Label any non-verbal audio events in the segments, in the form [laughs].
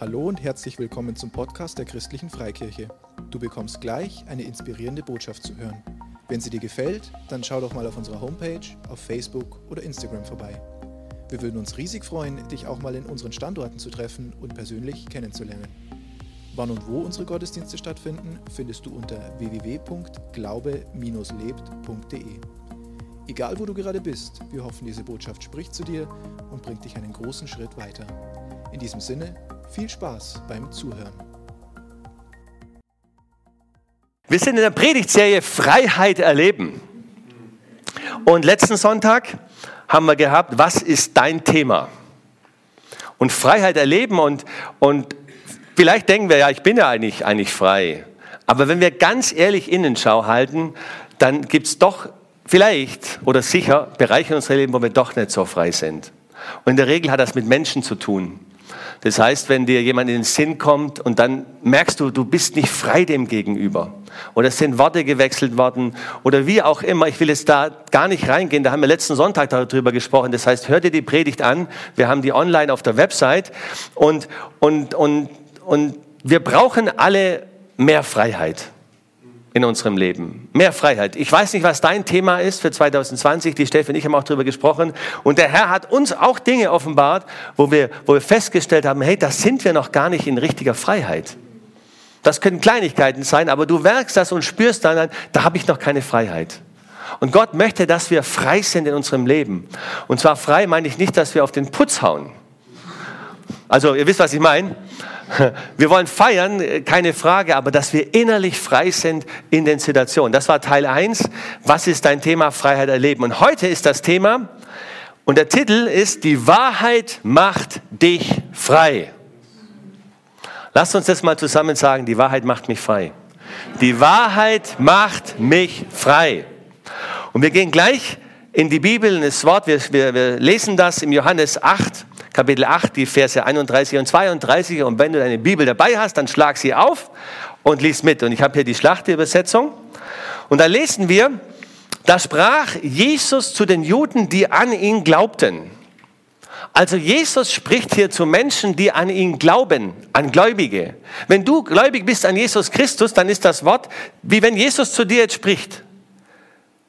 Hallo und herzlich willkommen zum Podcast der Christlichen Freikirche. Du bekommst gleich eine inspirierende Botschaft zu hören. Wenn sie dir gefällt, dann schau doch mal auf unserer Homepage, auf Facebook oder Instagram vorbei. Wir würden uns riesig freuen, dich auch mal in unseren Standorten zu treffen und persönlich kennenzulernen. Wann und wo unsere Gottesdienste stattfinden, findest du unter www.glaube-lebt.de. Egal wo du gerade bist, wir hoffen, diese Botschaft spricht zu dir und bringt dich einen großen Schritt weiter. In diesem Sinne, viel Spaß beim Zuhören. Wir sind in der Predigtserie Freiheit erleben. Und letzten Sonntag haben wir gehabt, was ist dein Thema? Und Freiheit erleben und, und vielleicht denken wir, ja, ich bin ja eigentlich, eigentlich frei. Aber wenn wir ganz ehrlich Innenschau halten, dann gibt es doch vielleicht oder sicher Bereiche in unserem Leben, wo wir doch nicht so frei sind. Und in der Regel hat das mit Menschen zu tun. Das heißt, wenn dir jemand in den Sinn kommt und dann merkst du, du bist nicht frei dem gegenüber. Oder es sind Worte gewechselt worden oder wie auch immer. Ich will jetzt da gar nicht reingehen. Da haben wir letzten Sonntag darüber gesprochen. Das heißt, hör dir die Predigt an. Wir haben die online auf der Website und, und, und, und wir brauchen alle mehr Freiheit in unserem Leben. Mehr Freiheit. Ich weiß nicht, was dein Thema ist für 2020. Die Steffi und ich haben auch darüber gesprochen. Und der Herr hat uns auch Dinge offenbart, wo wir, wo wir festgestellt haben, hey, das sind wir noch gar nicht in richtiger Freiheit. Das können Kleinigkeiten sein, aber du merkst das und spürst dann, da habe ich noch keine Freiheit. Und Gott möchte, dass wir frei sind in unserem Leben. Und zwar frei meine ich nicht, dass wir auf den Putz hauen. Also ihr wisst, was ich meine. [laughs] Wir wollen feiern, keine Frage, aber dass wir innerlich frei sind in den Situationen. Das war Teil 1. Was ist dein Thema Freiheit erleben? Und heute ist das Thema, und der Titel ist, die Wahrheit macht dich frei. Lasst uns das mal zusammen sagen, die Wahrheit macht mich frei. Die Wahrheit macht mich frei. Und wir gehen gleich in die Bibel, in das Wort, wir, wir, wir lesen das im Johannes 8. Kapitel 8, die Verse 31 und 32. Und wenn du deine Bibel dabei hast, dann schlag sie auf und lies mit. Und ich habe hier die Schlachterübersetzung. Und da lesen wir, da sprach Jesus zu den Juden, die an ihn glaubten. Also Jesus spricht hier zu Menschen, die an ihn glauben, an Gläubige. Wenn du gläubig bist an Jesus Christus, dann ist das Wort, wie wenn Jesus zu dir jetzt spricht.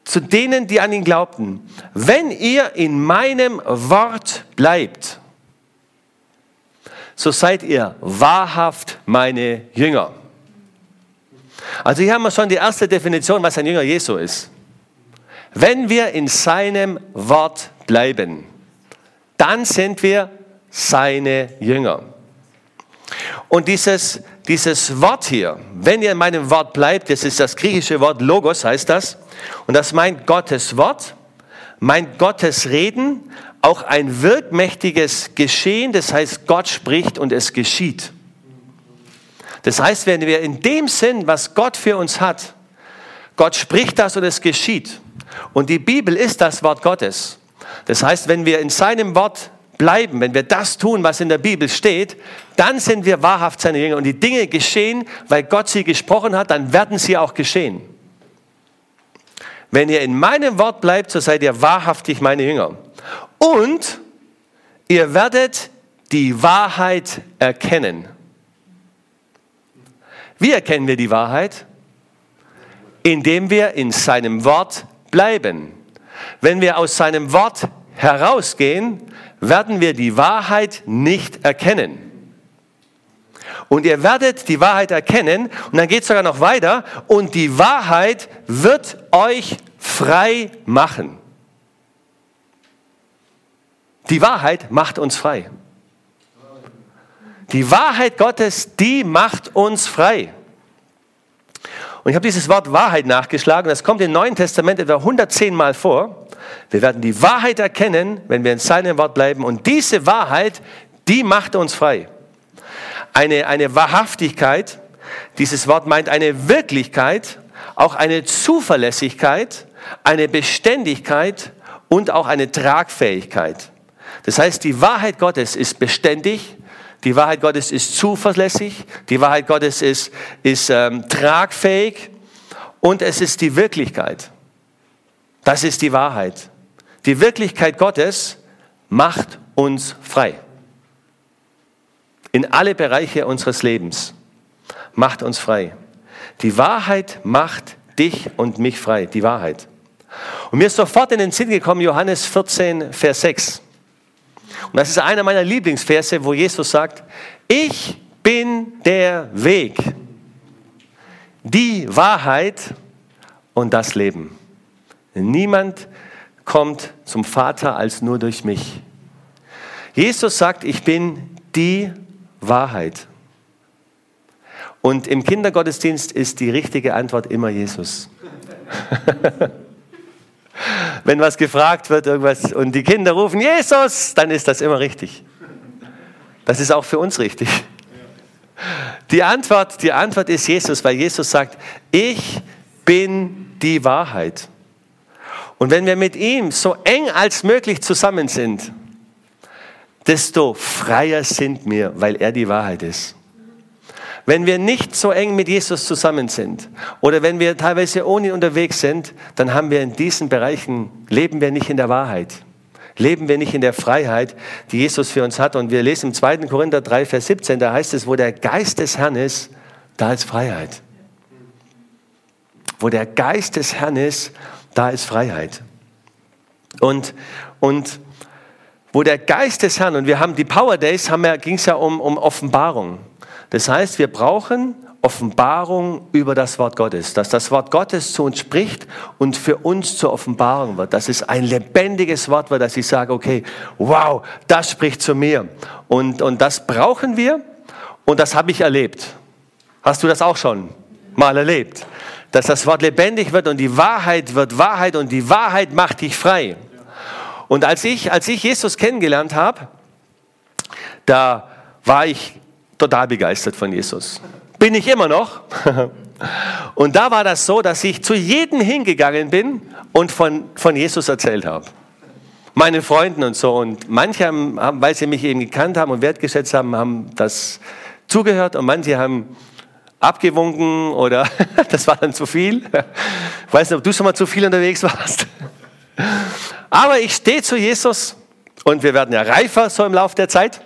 Zu denen, die an ihn glaubten. Wenn ihr in meinem Wort bleibt, so seid ihr wahrhaft meine Jünger. Also hier haben wir schon die erste Definition, was ein Jünger Jesu ist. Wenn wir in seinem Wort bleiben, dann sind wir seine Jünger. Und dieses, dieses Wort hier, wenn ihr in meinem Wort bleibt, das ist das griechische Wort Logos, heißt das. Und das meint Gottes Wort, meint Gottes Reden, auch ein wirkmächtiges Geschehen, das heißt, Gott spricht und es geschieht. Das heißt, wenn wir in dem Sinn, was Gott für uns hat, Gott spricht das und es geschieht. Und die Bibel ist das Wort Gottes. Das heißt, wenn wir in seinem Wort bleiben, wenn wir das tun, was in der Bibel steht, dann sind wir wahrhaft seine Jünger. Und die Dinge geschehen, weil Gott sie gesprochen hat, dann werden sie auch geschehen. Wenn ihr in meinem Wort bleibt, so seid ihr wahrhaftig meine Jünger. Und ihr werdet die Wahrheit erkennen. Wie erkennen wir die Wahrheit? Indem wir in seinem Wort bleiben. Wenn wir aus seinem Wort herausgehen, werden wir die Wahrheit nicht erkennen. Und ihr werdet die Wahrheit erkennen, und dann geht es sogar noch weiter, und die Wahrheit wird euch frei machen. Die Wahrheit macht uns frei. Die Wahrheit Gottes, die macht uns frei. Und ich habe dieses Wort Wahrheit nachgeschlagen. Das kommt im Neuen Testament etwa 110 Mal vor. Wir werden die Wahrheit erkennen, wenn wir in seinem Wort bleiben. Und diese Wahrheit, die macht uns frei. Eine, eine Wahrhaftigkeit, dieses Wort meint eine Wirklichkeit, auch eine Zuverlässigkeit, eine Beständigkeit und auch eine Tragfähigkeit. Das heißt, die Wahrheit Gottes ist beständig, die Wahrheit Gottes ist zuverlässig, die Wahrheit Gottes ist, ist ähm, tragfähig und es ist die Wirklichkeit. Das ist die Wahrheit. Die Wirklichkeit Gottes macht uns frei. in alle Bereiche unseres Lebens. Macht uns frei. Die Wahrheit macht dich und mich frei. Die Wahrheit. Und mir ist sofort in den Sinn gekommen, Johannes 14, Vers 6. Und das ist einer meiner Lieblingsverse, wo Jesus sagt, ich bin der Weg, die Wahrheit und das Leben. Niemand kommt zum Vater als nur durch mich. Jesus sagt, ich bin die Wahrheit. Und im Kindergottesdienst ist die richtige Antwort immer Jesus. [laughs] Wenn was gefragt wird, irgendwas, und die Kinder rufen Jesus, dann ist das immer richtig. Das ist auch für uns richtig. Die Antwort, die Antwort ist Jesus, weil Jesus sagt, ich bin die Wahrheit. Und wenn wir mit ihm so eng als möglich zusammen sind, desto freier sind wir, weil er die Wahrheit ist. Wenn wir nicht so eng mit Jesus zusammen sind oder wenn wir teilweise ohne ihn unterwegs sind, dann haben wir in diesen Bereichen, leben wir nicht in der Wahrheit. Leben wir nicht in der Freiheit, die Jesus für uns hat. Und wir lesen im 2. Korinther 3, Vers 17, da heißt es, wo der Geist des Herrn ist, da ist Freiheit. Wo der Geist des Herrn ist, da ist Freiheit. Und, und wo der Geist des Herrn, und wir haben die Power Days, ging es ja um, um Offenbarung. Das heißt, wir brauchen Offenbarung über das Wort Gottes, dass das Wort Gottes zu uns spricht und für uns zur Offenbarung wird, dass es ein lebendiges Wort wird, dass ich sage, okay, wow, das spricht zu mir. Und, und das brauchen wir und das habe ich erlebt. Hast du das auch schon mal erlebt? Dass das Wort lebendig wird und die Wahrheit wird Wahrheit und die Wahrheit macht dich frei. Und als ich, als ich Jesus kennengelernt habe, da war ich total begeistert von Jesus. Bin ich immer noch. [laughs] Und da war das so, dass ich zu jedem hingegangen bin und von, von Jesus erzählt habe. Meinen Freunden und so. Und manche haben, weil sie mich eben gekannt haben und wertgeschätzt haben, haben das zugehört und manche haben abgewunken oder [laughs] das war dann zu viel. Ich weiß nicht, ob du schon mal zu viel unterwegs warst. [laughs] Aber ich stehe zu Jesus und wir werden ja reifer so im Laufe der Zeit.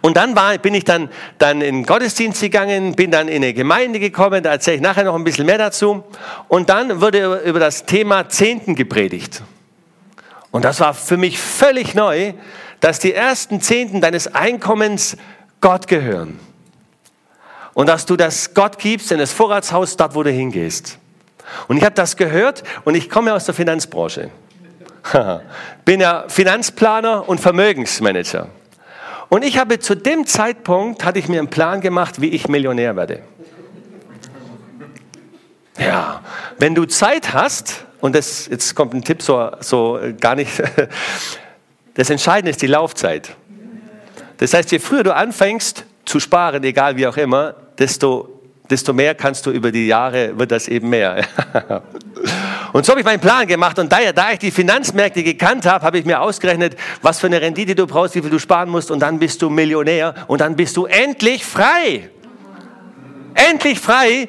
Und dann war, bin ich dann, dann in den Gottesdienst gegangen, bin dann in eine Gemeinde gekommen, da erzähle ich nachher noch ein bisschen mehr dazu. Und dann wurde über das Thema Zehnten gepredigt. Und das war für mich völlig neu, dass die ersten Zehnten deines Einkommens Gott gehören. Und dass du das Gott gibst in das Vorratshaus, dort wo du hingehst. Und ich habe das gehört und ich komme aus der Finanzbranche. [laughs] Bin ja Finanzplaner und Vermögensmanager. Und ich habe zu dem Zeitpunkt, hatte ich mir einen Plan gemacht, wie ich Millionär werde. Ja, wenn du Zeit hast, und das, jetzt kommt ein Tipp so, so gar nicht, [laughs] das Entscheidende ist die Laufzeit. Das heißt, je früher du anfängst zu sparen, egal wie auch immer, desto desto mehr kannst du über die Jahre, wird das eben mehr. [laughs] Und so habe ich meinen Plan gemacht und da, da ich die Finanzmärkte gekannt habe, habe ich mir ausgerechnet, was für eine Rendite du brauchst, wie viel du sparen musst und dann bist du Millionär und dann bist du endlich frei. Endlich frei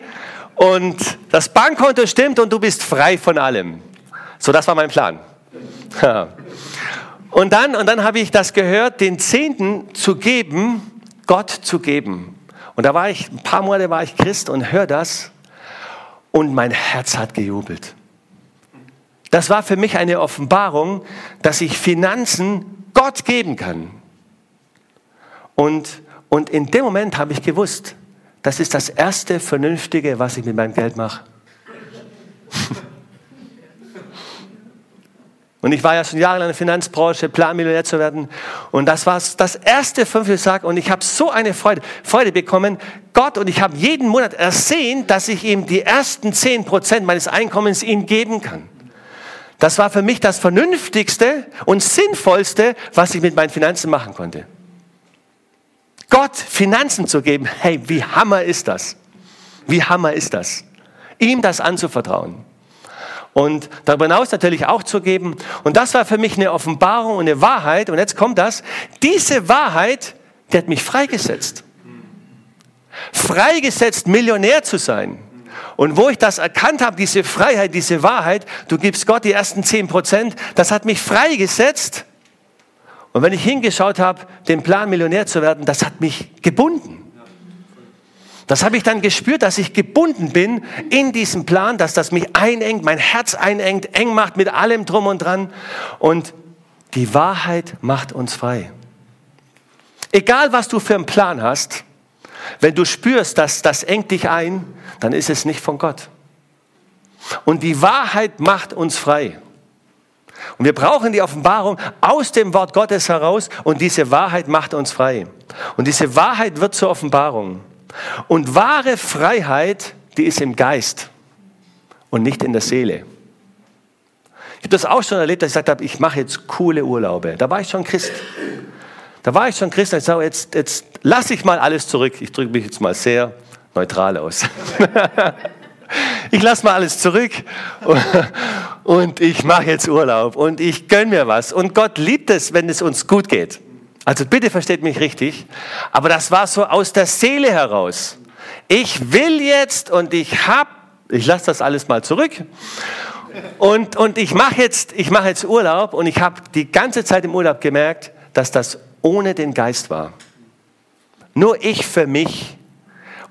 und das Bankkonto stimmt und du bist frei von allem. So, das war mein Plan. [laughs] Und dann, und dann habe ich das gehört, den Zehnten zu geben, Gott zu geben. Und da war ich, ein paar Monate war ich Christ und hör das und mein Herz hat gejubelt. Das war für mich eine Offenbarung, dass ich Finanzen Gott geben kann. Und, und in dem Moment habe ich gewusst, das ist das erste Vernünftige, was ich mit meinem Geld mache. [laughs] Und ich war ja schon jahrelang in der Finanzbranche, Planmillionär zu werden. Und das war das erste fünfte Tag. Und ich habe so eine Freude, Freude bekommen. Gott und ich habe jeden Monat ersehen, dass ich ihm die ersten zehn Prozent meines Einkommens ihm geben kann. Das war für mich das Vernünftigste und Sinnvollste, was ich mit meinen Finanzen machen konnte. Gott Finanzen zu geben, hey, wie hammer ist das? Wie hammer ist das? Ihm das anzuvertrauen und darüber hinaus natürlich auch zu geben. Und das war für mich eine Offenbarung und eine Wahrheit. Und jetzt kommt das. Diese Wahrheit, die hat mich freigesetzt. Freigesetzt, Millionär zu sein. Und wo ich das erkannt habe, diese Freiheit, diese Wahrheit, du gibst Gott die ersten zehn Prozent, das hat mich freigesetzt. Und wenn ich hingeschaut habe, den Plan Millionär zu werden, das hat mich gebunden. Das habe ich dann gespürt, dass ich gebunden bin in diesem Plan, dass das mich einengt, mein Herz einengt, eng macht mit allem drum und dran. Und die Wahrheit macht uns frei. Egal, was du für einen Plan hast, wenn du spürst, dass das engt dich ein, dann ist es nicht von Gott. Und die Wahrheit macht uns frei. Und wir brauchen die Offenbarung aus dem Wort Gottes heraus und diese Wahrheit macht uns frei. Und diese Wahrheit wird zur Offenbarung. Und wahre Freiheit, die ist im Geist und nicht in der Seele. Ich habe das auch schon erlebt, dass ich gesagt habe, ich mache jetzt coole Urlaube. Da war ich schon Christ. Da war ich schon Christ und ich sage, jetzt, jetzt lasse ich mal alles zurück. Ich drücke mich jetzt mal sehr neutral aus. [laughs] ich lasse mal alles zurück [laughs] und ich mache jetzt Urlaub und ich gönne mir was. Und Gott liebt es, wenn es uns gut geht. Also bitte versteht mich richtig, aber das war so aus der Seele heraus. Ich will jetzt und ich habe, ich lasse das alles mal zurück und, und ich mache jetzt, ich mache jetzt Urlaub und ich habe die ganze Zeit im Urlaub gemerkt, dass das ohne den Geist war. Nur ich für mich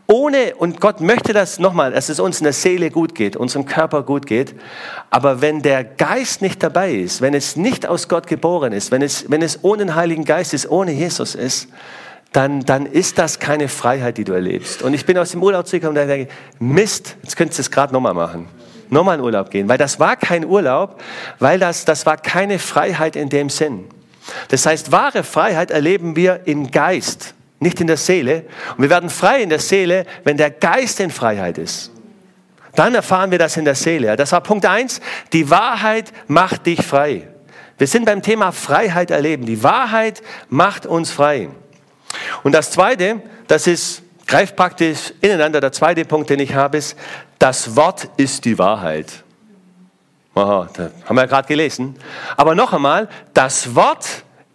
ohne, und Gott möchte das nochmal, dass es uns in der Seele gut geht, unserem Körper gut geht. Aber wenn der Geist nicht dabei ist, wenn es nicht aus Gott geboren ist, wenn es, wenn es ohne den Heiligen Geist ist, ohne Jesus ist, dann, dann ist das keine Freiheit, die du erlebst. Und ich bin aus dem Urlaub zurückgekommen und denke, Mist, jetzt könntest du es gerade nochmal machen. Nochmal in Urlaub gehen. Weil das war kein Urlaub, weil das, das war keine Freiheit in dem Sinn. Das heißt, wahre Freiheit erleben wir im Geist nicht in der Seele. Und wir werden frei in der Seele, wenn der Geist in Freiheit ist. Dann erfahren wir das in der Seele. Das war Punkt eins. Die Wahrheit macht dich frei. Wir sind beim Thema Freiheit erleben. Die Wahrheit macht uns frei. Und das zweite, das ist, greift praktisch ineinander. Der zweite Punkt, den ich habe, ist, das Wort ist die Wahrheit. Aha, haben wir gerade gelesen. Aber noch einmal, das Wort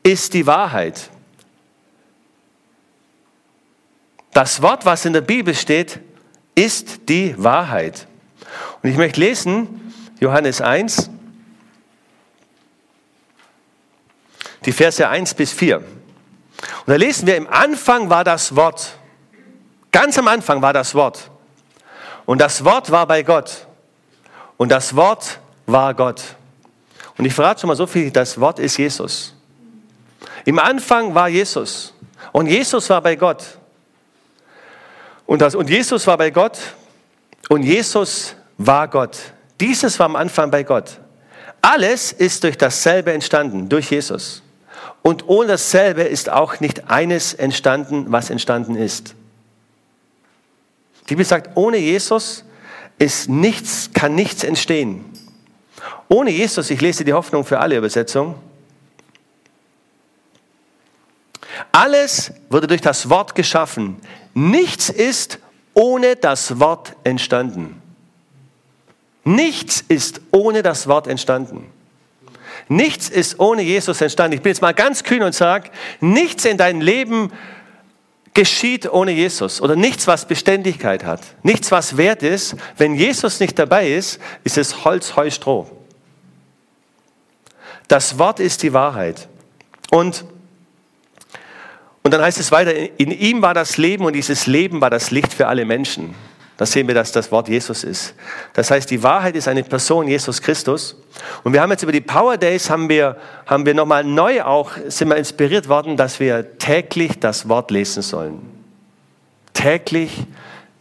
ist die Wahrheit. Das Wort, was in der Bibel steht, ist die Wahrheit. Und ich möchte lesen, Johannes 1, die Verse 1 bis 4. Und da lesen wir, im Anfang war das Wort. Ganz am Anfang war das Wort. Und das Wort war bei Gott. Und das Wort war Gott. Und ich verrate schon mal so viel, das Wort ist Jesus. Im Anfang war Jesus. Und Jesus war bei Gott. Und, das, und Jesus war bei Gott und Jesus war Gott. Dieses war am Anfang bei Gott. Alles ist durch dasselbe entstanden, durch Jesus. Und ohne dasselbe ist auch nicht eines entstanden, was entstanden ist. Die Bibel sagt, ohne Jesus ist nichts, kann nichts entstehen. Ohne Jesus, ich lese die Hoffnung für alle Übersetzung, alles wurde durch das Wort geschaffen. Nichts ist ohne das Wort entstanden. Nichts ist ohne das Wort entstanden. Nichts ist ohne Jesus entstanden. Ich bin jetzt mal ganz kühn und sage, nichts in deinem Leben geschieht ohne Jesus oder nichts, was Beständigkeit hat. Nichts, was wert ist. Wenn Jesus nicht dabei ist, ist es Holz, Heu, Stroh. Das Wort ist die Wahrheit. Und und dann heißt es weiter, in ihm war das Leben und dieses Leben war das Licht für alle Menschen. Da sehen wir, dass das Wort Jesus ist. Das heißt, die Wahrheit ist eine Person, Jesus Christus. Und wir haben jetzt über die Power Days, haben wir, haben wir nochmal neu auch, sind wir inspiriert worden, dass wir täglich das Wort lesen sollen. Täglich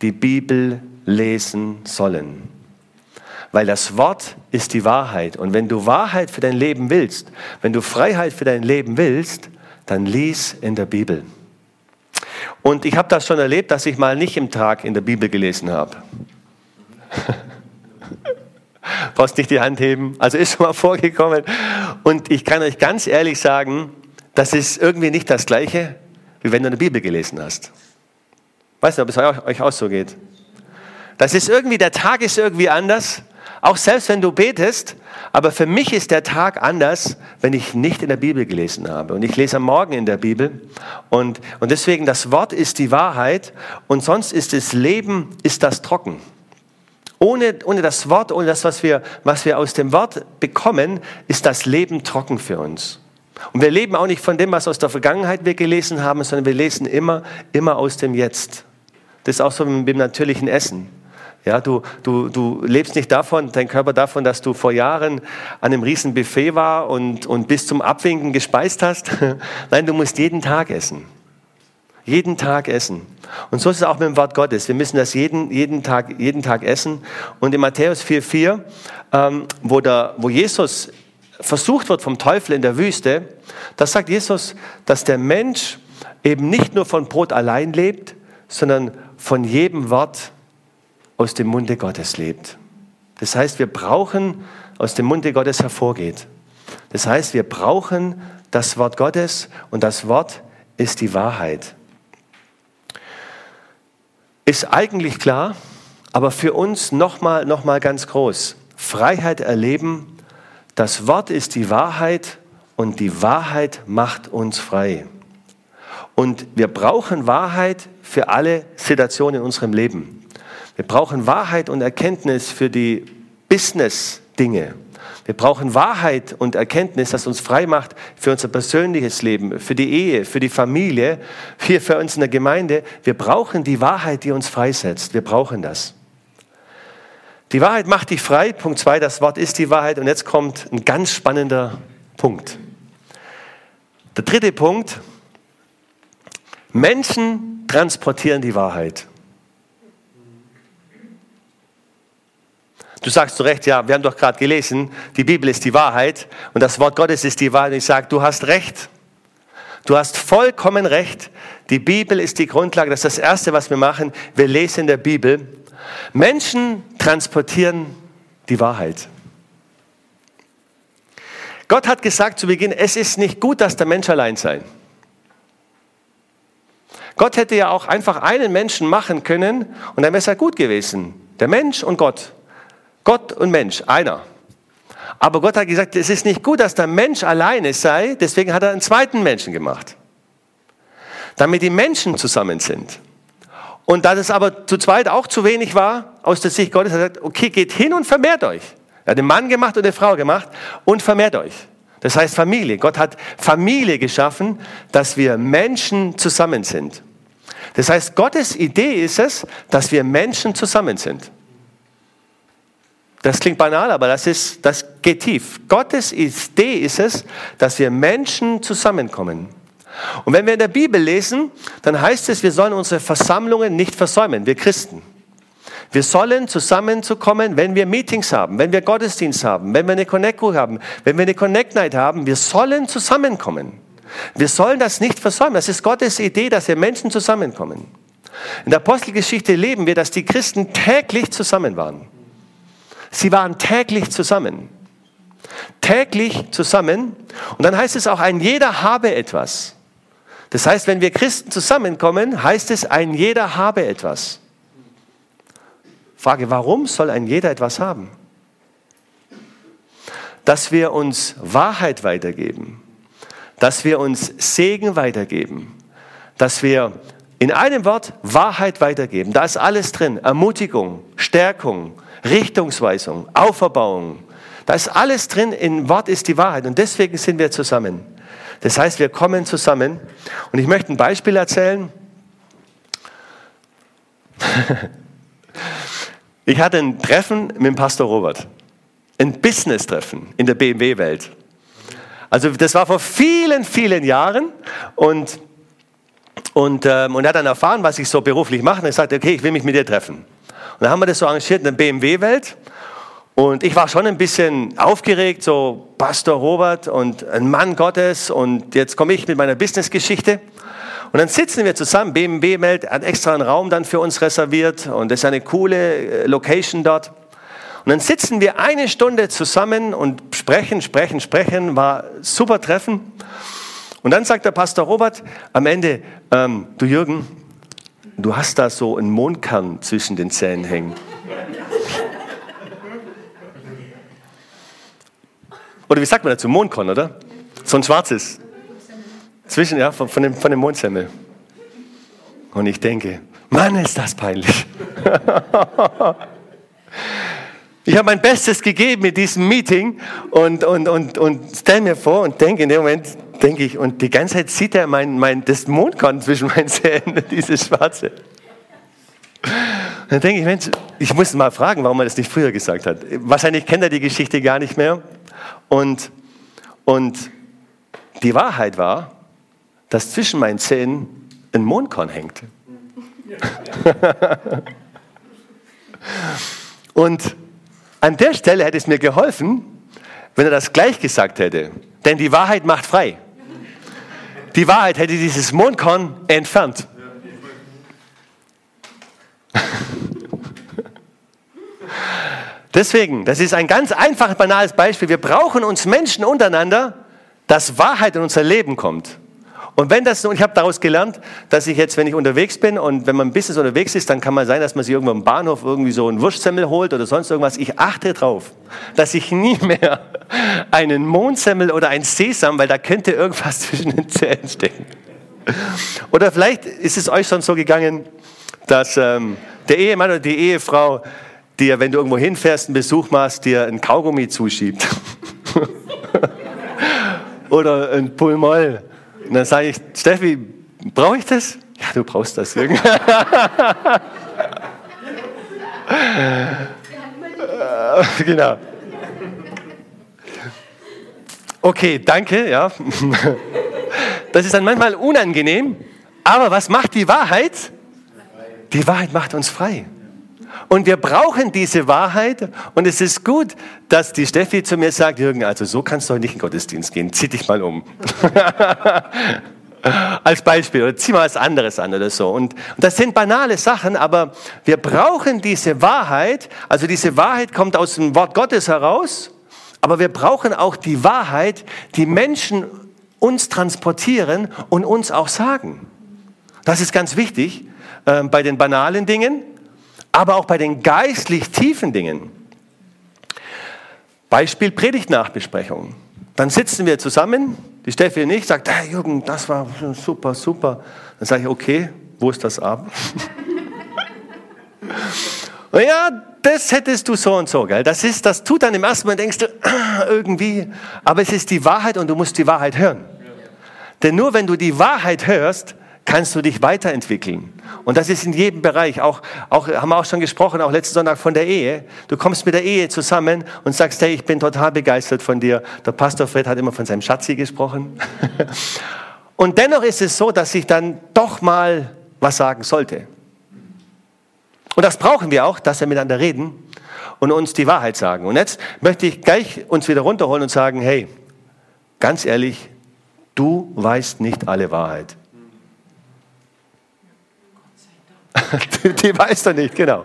die Bibel lesen sollen. Weil das Wort ist die Wahrheit. Und wenn du Wahrheit für dein Leben willst, wenn du Freiheit für dein Leben willst, dann lies in der Bibel. Und ich habe das schon erlebt, dass ich mal nicht im Tag in der Bibel gelesen habe. [laughs] Brauchst nicht die Hand heben. Also ist schon mal [laughs] vorgekommen. Und ich kann euch ganz ehrlich sagen, das ist irgendwie nicht das Gleiche, wie wenn du eine Bibel gelesen hast. Weißt du, ob es euch auch so geht? Das ist irgendwie, der Tag ist irgendwie anders. Auch selbst wenn du betest, aber für mich ist der Tag anders, wenn ich nicht in der Bibel gelesen habe. Und ich lese am Morgen in der Bibel. Und, und deswegen, das Wort ist die Wahrheit und sonst ist das Leben, ist das trocken. Ohne, ohne das Wort, ohne das, was wir, was wir aus dem Wort bekommen, ist das Leben trocken für uns. Und wir leben auch nicht von dem, was aus der Vergangenheit wir gelesen haben, sondern wir lesen immer, immer aus dem Jetzt. Das ist auch so mit dem natürlichen Essen. Ja, du, du, du lebst nicht davon, dein Körper davon, dass du vor Jahren an einem riesen Buffet war und, und bis zum Abwinken gespeist hast. [laughs] Nein, du musst jeden Tag essen. Jeden Tag essen. Und so ist es auch mit dem Wort Gottes. Wir müssen das jeden, jeden, Tag, jeden Tag essen. Und in Matthäus 4,4, ähm, wo, der, wo Jesus versucht wird vom Teufel in der Wüste, da sagt Jesus, dass der Mensch eben nicht nur von Brot allein lebt, sondern von jedem Wort aus dem Munde Gottes lebt. Das heißt, wir brauchen, aus dem Munde Gottes hervorgeht. Das heißt, wir brauchen das Wort Gottes und das Wort ist die Wahrheit. Ist eigentlich klar, aber für uns nochmal noch mal ganz groß. Freiheit erleben das Wort ist die Wahrheit und die Wahrheit macht uns frei. Und wir brauchen Wahrheit für alle Situationen in unserem Leben. Wir brauchen Wahrheit und Erkenntnis für die Business-Dinge. Wir brauchen Wahrheit und Erkenntnis, das uns frei macht für unser persönliches Leben, für die Ehe, für die Familie, hier für uns in der Gemeinde. Wir brauchen die Wahrheit, die uns freisetzt. Wir brauchen das. Die Wahrheit macht dich frei. Punkt zwei, das Wort ist die Wahrheit. Und jetzt kommt ein ganz spannender Punkt. Der dritte Punkt. Menschen transportieren die Wahrheit. Du sagst zu Recht, ja, wir haben doch gerade gelesen, die Bibel ist die Wahrheit und das Wort Gottes ist die Wahrheit. Und ich sage, du hast recht. Du hast vollkommen recht. Die Bibel ist die Grundlage. Das ist das Erste, was wir machen. Wir lesen in der Bibel Menschen transportieren die Wahrheit. Gott hat gesagt zu Beginn, es ist nicht gut, dass der Mensch allein sei. Gott hätte ja auch einfach einen Menschen machen können und dann wäre es ja gut gewesen. Der Mensch und Gott. Gott und Mensch, einer. Aber Gott hat gesagt, es ist nicht gut, dass der Mensch alleine sei, deswegen hat er einen zweiten Menschen gemacht. Damit die Menschen zusammen sind. Und da das aber zu zweit auch zu wenig war, aus der Sicht Gottes, hat er gesagt, okay, geht hin und vermehrt euch. Er hat den Mann gemacht und eine Frau gemacht und vermehrt euch. Das heißt Familie. Gott hat Familie geschaffen, dass wir Menschen zusammen sind. Das heißt, Gottes Idee ist es, dass wir Menschen zusammen sind. Das klingt banal, aber das, ist, das geht tief. Gottes Idee ist es, dass wir Menschen zusammenkommen. Und wenn wir in der Bibel lesen, dann heißt es, wir sollen unsere Versammlungen nicht versäumen, wir Christen. Wir sollen zusammenzukommen, wenn wir Meetings haben, wenn wir Gottesdienst haben, wenn wir eine Connect haben, wenn wir eine Connect Night haben. Wir sollen zusammenkommen. Wir sollen das nicht versäumen. Das ist Gottes Idee, dass wir Menschen zusammenkommen. In der Apostelgeschichte leben wir, dass die Christen täglich zusammen waren. Sie waren täglich zusammen. Täglich zusammen. Und dann heißt es auch, ein jeder habe etwas. Das heißt, wenn wir Christen zusammenkommen, heißt es, ein jeder habe etwas. Frage, warum soll ein jeder etwas haben? Dass wir uns Wahrheit weitergeben, dass wir uns Segen weitergeben, dass wir in einem Wort Wahrheit weitergeben. Da ist alles drin. Ermutigung, Stärkung, Richtungsweisung, Auferbauung. Da ist alles drin. Im Wort ist die Wahrheit. Und deswegen sind wir zusammen. Das heißt, wir kommen zusammen. Und ich möchte ein Beispiel erzählen. [laughs] Ich hatte ein Treffen mit dem Pastor Robert. Ein Business-Treffen in der BMW-Welt. Also das war vor vielen, vielen Jahren und, und, ähm, und er hat dann erfahren, was ich so beruflich mache und er sagte, okay, ich will mich mit dir treffen. Und dann haben wir das so arrangiert in der BMW-Welt und ich war schon ein bisschen aufgeregt, so Pastor Robert und ein Mann Gottes und jetzt komme ich mit meiner Businessgeschichte. Und dann sitzen wir zusammen, BMW meldet, hat extra einen Raum dann für uns reserviert und das ist eine coole äh, Location dort. Und dann sitzen wir eine Stunde zusammen und sprechen, sprechen, sprechen, war super Treffen. Und dann sagt der Pastor Robert am Ende, ähm, du Jürgen, du hast da so einen Mondkern zwischen den Zähnen hängen. Oder wie sagt man dazu? Mondkorn, oder? So ein schwarzes. Zwischen, ja, von, von, dem, von dem Mondsemmel. Und ich denke, Mann, ist das peinlich. [laughs] Ich habe mein Bestes gegeben in diesem Meeting und, und, und, und stelle mir vor und denke in dem Moment, denke ich, und die ganze Zeit sieht er mein, mein, das Mondkorn zwischen meinen Zähnen, [laughs] dieses schwarze. Dann denke ich, Mensch, ich muss mal fragen, warum er das nicht früher gesagt hat. Wahrscheinlich kennt er die Geschichte gar nicht mehr. Und, und die Wahrheit war, dass zwischen meinen Zähnen ein Mondkorn hängt. [laughs] und an der Stelle hätte es mir geholfen, wenn er das gleich gesagt hätte. Denn die Wahrheit macht frei. Die Wahrheit hätte dieses Mondkorn entfernt. Deswegen, das ist ein ganz einfaches, banales Beispiel. Wir brauchen uns Menschen untereinander, dass Wahrheit in unser Leben kommt. Und wenn das, und ich habe daraus gelernt, dass ich jetzt, wenn ich unterwegs bin und wenn man ein bisschen unterwegs ist, dann kann man sein, dass man sich irgendwo im Bahnhof irgendwie so einen Wurstsemmel holt oder sonst irgendwas. Ich achte darauf, dass ich nie mehr [laughs] einen Mondsemmel oder ein Sesam, weil da könnte irgendwas [laughs] zwischen den Zähnen stecken. Oder vielleicht ist es euch schon so gegangen, dass ähm, der Ehemann oder die Ehefrau dir, wenn du irgendwo hinfährst, einen Besuch machst, dir ein Kaugummi zuschiebt. [laughs] oder ein Pulmoll. Und dann sage ich, Steffi, brauche ich das? Ja, du brauchst das. genau. Okay, danke, ja. Das ist dann manchmal unangenehm, aber was macht die Wahrheit? Die Wahrheit macht uns frei. Und wir brauchen diese Wahrheit. Und es ist gut, dass die Steffi zu mir sagt, Jürgen, also so kannst du heute nicht in den Gottesdienst gehen. Zieh dich mal um. [laughs] Als Beispiel. Oder zieh mal was anderes an oder so. Und, und das sind banale Sachen, aber wir brauchen diese Wahrheit. Also diese Wahrheit kommt aus dem Wort Gottes heraus. Aber wir brauchen auch die Wahrheit, die Menschen uns transportieren und uns auch sagen. Das ist ganz wichtig äh, bei den banalen Dingen aber auch bei den geistlich tiefen Dingen. Beispiel Predigtnachbesprechung. Dann sitzen wir zusammen, die Steffi und ich, sagt, hey Jürgen, das war super, super. Dann sage ich, okay, wo ist das ab? [laughs] ja, das hättest du so und so, gell? Das ist, das tut dann im ersten Moment, denkst du, [clears throat] irgendwie, aber es ist die Wahrheit und du musst die Wahrheit hören. Denn nur wenn du die Wahrheit hörst, kannst du dich weiterentwickeln. Und das ist in jedem Bereich. Auch, auch haben wir auch schon gesprochen, auch letzten Sonntag von der Ehe. Du kommst mit der Ehe zusammen und sagst, hey, ich bin total begeistert von dir. Der Pastor Fred hat immer von seinem Schatzi gesprochen. [laughs] und dennoch ist es so, dass ich dann doch mal was sagen sollte. Und das brauchen wir auch, dass wir miteinander reden und uns die Wahrheit sagen. Und jetzt möchte ich gleich uns wieder runterholen und sagen, hey, ganz ehrlich, du weißt nicht alle Wahrheit. [laughs] die weiß er nicht, genau.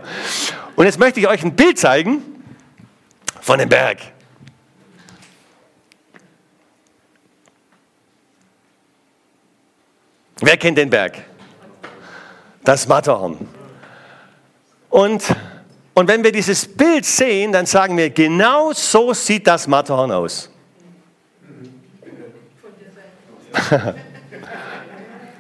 Und jetzt möchte ich euch ein Bild zeigen von dem Berg. Wer kennt den Berg? Das Matterhorn. Und, und wenn wir dieses Bild sehen, dann sagen wir, genau so sieht das Matterhorn aus. [laughs]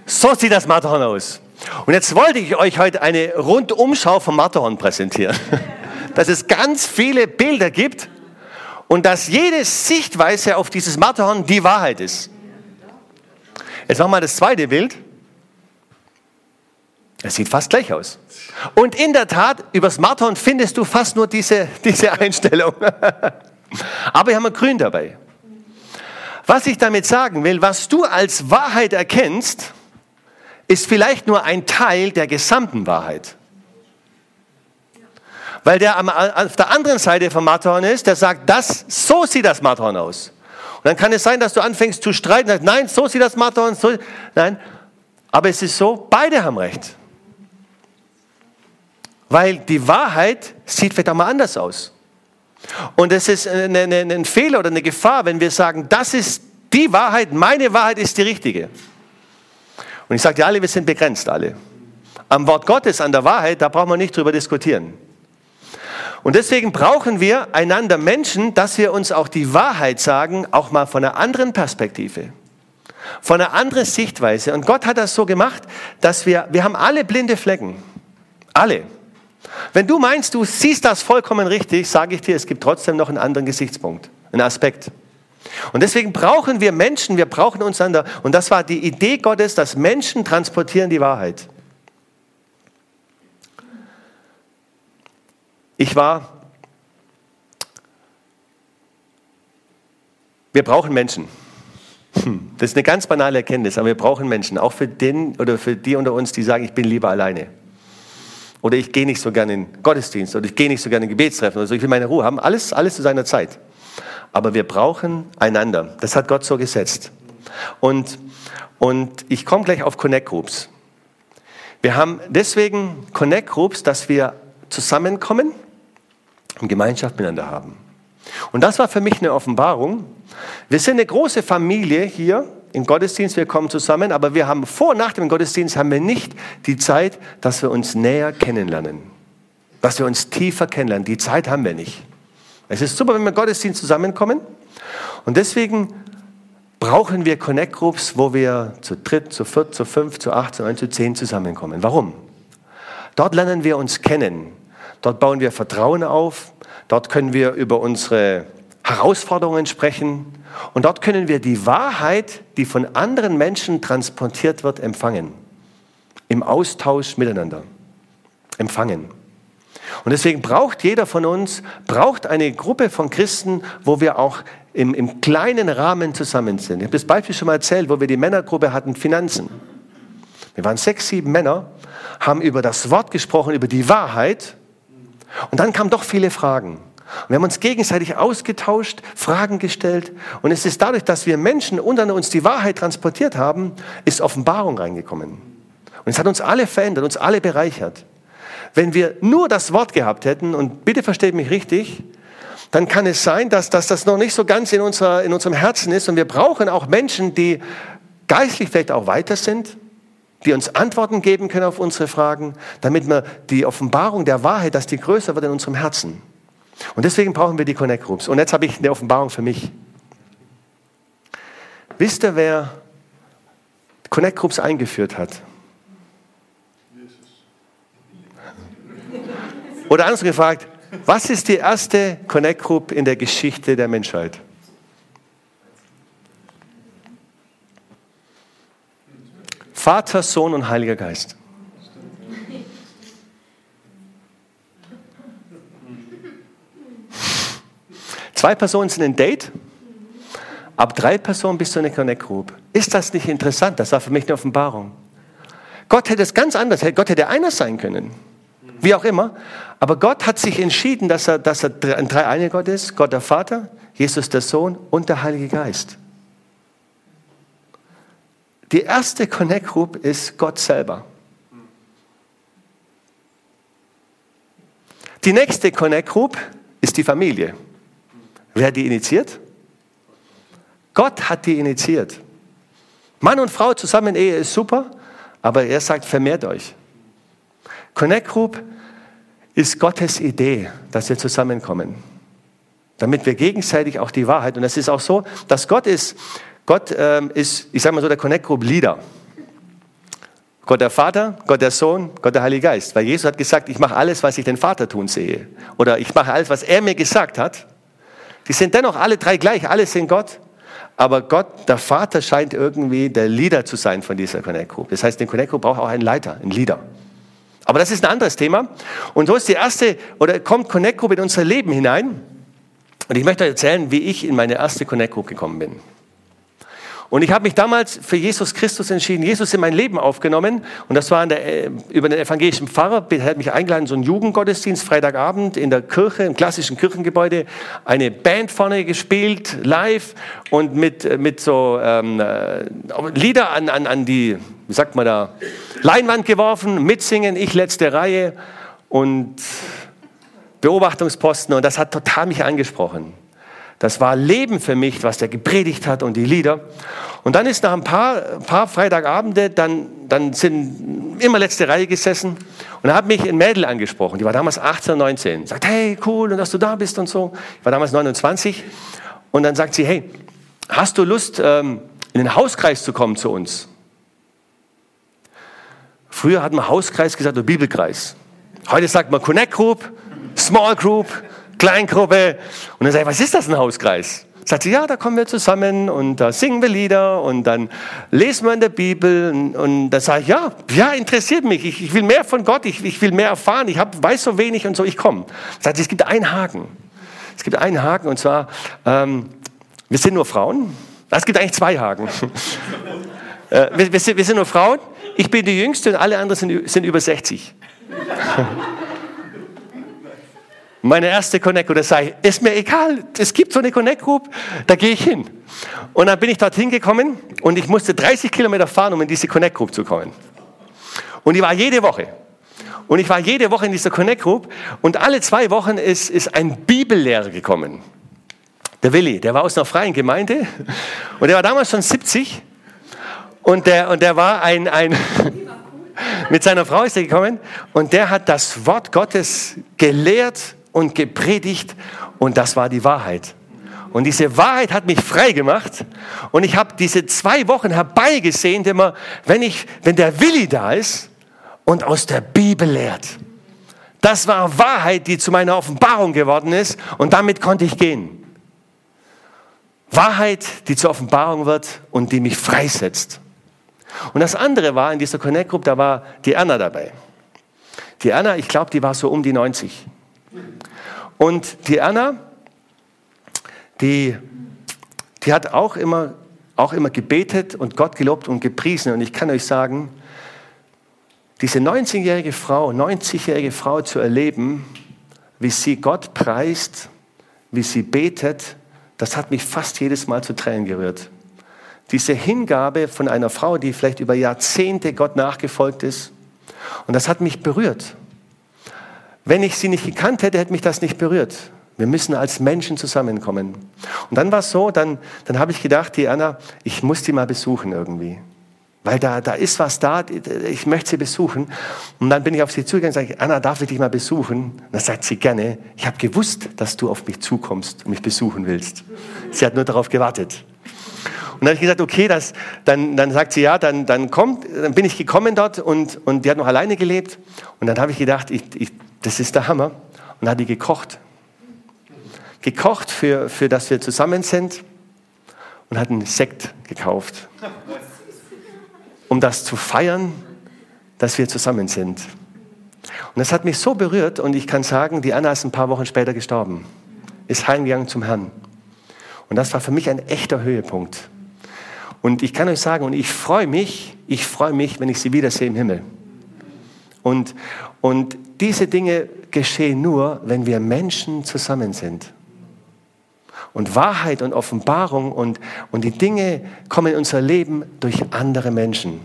so sieht das Matterhorn aus. Und jetzt wollte ich euch heute eine Rundumschau vom Matterhorn präsentieren. [laughs] Dass es ganz viele Bilder gibt und dass jede Sichtweise auf dieses Matterhorn die Wahrheit ist. Jetzt machen wir das zweite Bild. Es sieht fast gleich aus. Und in der Tat, übers Matterhorn findest du fast nur diese, diese Einstellung. [laughs] Aber wir haben ein Grün dabei. Was ich damit sagen will, was du als Wahrheit erkennst, ist vielleicht nur ein Teil der gesamten Wahrheit. Weil der auf der anderen Seite vom Matterhorn ist, der sagt, das, so sieht das Matterhorn aus. Und dann kann es sein, dass du anfängst zu streiten, sagst, nein, so sieht das Matterhorn, so, nein. Aber es ist so, beide haben recht. Weil die Wahrheit sieht vielleicht auch mal anders aus. Und es ist eine, eine, ein Fehler oder eine Gefahr, wenn wir sagen, das ist die Wahrheit, meine Wahrheit ist die richtige. Und ich sage dir alle, wir sind begrenzt alle. Am Wort Gottes, an der Wahrheit, da brauchen wir nicht drüber diskutieren. Und deswegen brauchen wir einander Menschen, dass wir uns auch die Wahrheit sagen, auch mal von einer anderen Perspektive, von einer anderen Sichtweise. Und Gott hat das so gemacht, dass wir, wir haben alle blinde Flecken. Alle. Wenn du meinst, du siehst das vollkommen richtig, sage ich dir, es gibt trotzdem noch einen anderen Gesichtspunkt, einen Aspekt. Und deswegen brauchen wir Menschen, wir brauchen uns einander. Und das war die Idee Gottes, dass Menschen transportieren die Wahrheit. Ich war, wir brauchen Menschen. Hm, das ist eine ganz banale Erkenntnis, aber wir brauchen Menschen, auch für den oder für die unter uns, die sagen, ich bin lieber alleine. Oder ich gehe nicht so gerne in Gottesdienst oder ich gehe nicht so gerne in Gebetstreffen oder so, ich will meine Ruhe haben. Alles, alles zu seiner Zeit. Aber wir brauchen einander. Das hat Gott so gesetzt. Und, und ich komme gleich auf Connect Groups. Wir haben deswegen Connect Groups, dass wir zusammenkommen und Gemeinschaft miteinander haben. Und das war für mich eine Offenbarung. Wir sind eine große Familie hier im Gottesdienst, wir kommen zusammen, aber wir haben vor und nach dem Gottesdienst haben wir nicht die Zeit, dass wir uns näher kennenlernen, dass wir uns tiefer kennenlernen. Die Zeit haben wir nicht. Es ist super, wenn wir im Gottesdienst zusammenkommen und deswegen brauchen wir Connect Groups, wo wir zu dritt, zu viert, zu fünf, zu acht, zu neun, zu zehn zusammenkommen. Warum? Dort lernen wir uns kennen. Dort bauen wir Vertrauen auf. Dort können wir über unsere Herausforderungen sprechen. Und dort können wir die Wahrheit, die von anderen Menschen transportiert wird, empfangen. Im Austausch miteinander. Empfangen. Und deswegen braucht jeder von uns, braucht eine Gruppe von Christen, wo wir auch im, im kleinen Rahmen zusammen sind. Ich habe das Beispiel schon mal erzählt, wo wir die Männergruppe hatten, Finanzen. Wir waren sechs, sieben Männer, haben über das Wort gesprochen, über die Wahrheit. Und dann kamen doch viele Fragen. Und wir haben uns gegenseitig ausgetauscht, Fragen gestellt. Und es ist dadurch, dass wir Menschen unter uns die Wahrheit transportiert haben, ist Offenbarung reingekommen. Und es hat uns alle verändert, uns alle bereichert. Wenn wir nur das Wort gehabt hätten, und bitte versteht mich richtig, dann kann es sein, dass, dass das noch nicht so ganz in, unserer, in unserem Herzen ist. Und wir brauchen auch Menschen, die geistlich vielleicht auch weiter sind, die uns Antworten geben können auf unsere Fragen, damit wir die Offenbarung der Wahrheit, dass die größer wird in unserem Herzen. Und deswegen brauchen wir die Connect Groups. Und jetzt habe ich eine Offenbarung für mich. Wisst ihr, wer Connect Groups eingeführt hat? Oder anders gefragt, was ist die erste Connect Group in der Geschichte der Menschheit? Vater, Sohn und Heiliger Geist. Zwei Personen sind ein Date, ab drei Personen bist du eine Connect Group. Ist das nicht interessant? Das war für mich eine Offenbarung. Gott hätte es ganz anders, Gott hätte einer sein können. Wie auch immer. Aber Gott hat sich entschieden, dass er, dass er ein dreieiniger Gott ist. Gott der Vater, Jesus der Sohn und der Heilige Geist. Die erste Connect Group ist Gott selber. Die nächste Connect Group ist die Familie. Wer hat die initiiert? Gott hat die initiiert. Mann und Frau zusammen in Ehe ist super, aber er sagt, vermehrt euch. Connect Group ist Gottes Idee, dass wir zusammenkommen, damit wir gegenseitig auch die Wahrheit, und es ist auch so, dass Gott ist, Gott ähm, ist, ich sage mal so, der Connect Group Leader. Gott der Vater, Gott der Sohn, Gott der Heilige Geist. Weil Jesus hat gesagt, ich mache alles, was ich den Vater tun sehe. Oder ich mache alles, was er mir gesagt hat. Die sind dennoch alle drei gleich, alle sind Gott. Aber Gott, der Vater, scheint irgendwie der Leader zu sein von dieser Connect Group. Das heißt, eine Connect Group braucht auch einen Leiter, einen Leader. Aber das ist ein anderes Thema. Und so ist die erste, oder kommt Connect Group in unser Leben hinein. Und ich möchte euch erzählen, wie ich in meine erste Connect Group gekommen bin. Und ich habe mich damals für Jesus Christus entschieden, Jesus in mein Leben aufgenommen. Und das war der, äh, über den evangelischen Pfarrer, der hat mich eingeladen, so einen Jugendgottesdienst, Freitagabend in der Kirche, im klassischen Kirchengebäude, eine Band vorne gespielt, live und mit, äh, mit so ähm, äh, Lieder an, an, an die, wie sagt man da, Leinwand geworfen, mitsingen, ich letzte Reihe und Beobachtungsposten. Und das hat total mich angesprochen. Das war Leben für mich, was der gepredigt hat und die Lieder. Und dann ist nach ein paar, paar Freitagabende, dann, dann sind immer letzte Reihe gesessen und da hat mich ein Mädel angesprochen. Die war damals 18, 19. Sagt, hey, cool, dass du da bist und so. Ich war damals 29. Und dann sagt sie, hey, hast du Lust, ähm, in den Hauskreis zu kommen zu uns? Früher hat man Hauskreis gesagt oder Bibelkreis. Heute sagt man Connect Group, Small Group, Kleingruppe. Und dann sage ich, was ist das ein Hauskreis? Sagt sie, ja, da kommen wir zusammen und da singen wir Lieder und dann lesen wir in der Bibel und, und da sage ich, ja, ja, interessiert mich, ich, ich will mehr von Gott, ich, ich will mehr erfahren, ich hab, weiß so wenig und so, ich komme. Sagt sie, es gibt einen Haken. Es gibt einen Haken und zwar, ähm, wir sind nur Frauen. Es gibt eigentlich zwei Haken. [laughs] äh, wir, wir, sind, wir, sind, nur Frauen, ich bin die Jüngste und alle anderen sind, sind über 60. [laughs] meine erste Connect Group, das sei, ist mir egal, es gibt so eine Connect Group, da gehe ich hin. Und dann bin ich dorthin gekommen und ich musste 30 Kilometer fahren, um in diese Connect Group zu kommen. Und ich war jede Woche. Und ich war jede Woche in dieser Connect Group und alle zwei Wochen ist, ist ein Bibellehrer gekommen. Der Willi, der war aus einer freien Gemeinde und der war damals schon 70 und der, und der war ein, ein [laughs] mit seiner Frau ist er gekommen und der hat das Wort Gottes gelehrt und gepredigt und das war die Wahrheit. Und diese Wahrheit hat mich frei gemacht und ich habe diese zwei Wochen herbeigesehnt immer, wenn ich, wenn der Willi da ist und aus der Bibel lehrt. Das war Wahrheit, die zu meiner Offenbarung geworden ist und damit konnte ich gehen. Wahrheit, die zur Offenbarung wird und die mich freisetzt. Und das andere war in dieser Connect Group, da war die Anna dabei. Die Anna, ich glaube, die war so um die 90. Und die Anna, die, die hat auch immer, auch immer gebetet und Gott gelobt und gepriesen. Und ich kann euch sagen, diese 90-jährige Frau, 90-jährige Frau zu erleben, wie sie Gott preist, wie sie betet, das hat mich fast jedes Mal zu Tränen gerührt. Diese Hingabe von einer Frau, die vielleicht über Jahrzehnte Gott nachgefolgt ist. Und das hat mich berührt. Wenn ich sie nicht gekannt hätte, hätte mich das nicht berührt. Wir müssen als Menschen zusammenkommen. Und dann war es so, dann, dann habe ich gedacht, die Anna, ich muss die mal besuchen irgendwie. Weil da, da ist was da, ich möchte sie besuchen. Und dann bin ich auf sie zugegangen und sage, Anna, darf ich dich mal besuchen? Und dann sagt sie gerne, ich habe gewusst, dass du auf mich zukommst und mich besuchen willst. Sie hat nur darauf gewartet. Und dann habe ich gesagt, okay, das, dann, dann sagt sie, ja, dann, dann kommt, dann bin ich gekommen dort und, und die hat noch alleine gelebt. Und dann habe ich gedacht, ich, ich das ist der Hammer. Und hat die gekocht. Gekocht, für, für dass wir zusammen sind und hat einen Sekt gekauft. Um das zu feiern, dass wir zusammen sind. Und das hat mich so berührt und ich kann sagen, die Anna ist ein paar Wochen später gestorben. Ist heimgegangen zum Herrn. Und das war für mich ein echter Höhepunkt. Und ich kann euch sagen, und ich freue mich, ich freue mich, wenn ich sie wiedersehe im Himmel. Und, und diese Dinge geschehen nur, wenn wir Menschen zusammen sind. Und Wahrheit und Offenbarung und, und die Dinge kommen in unser Leben durch andere Menschen.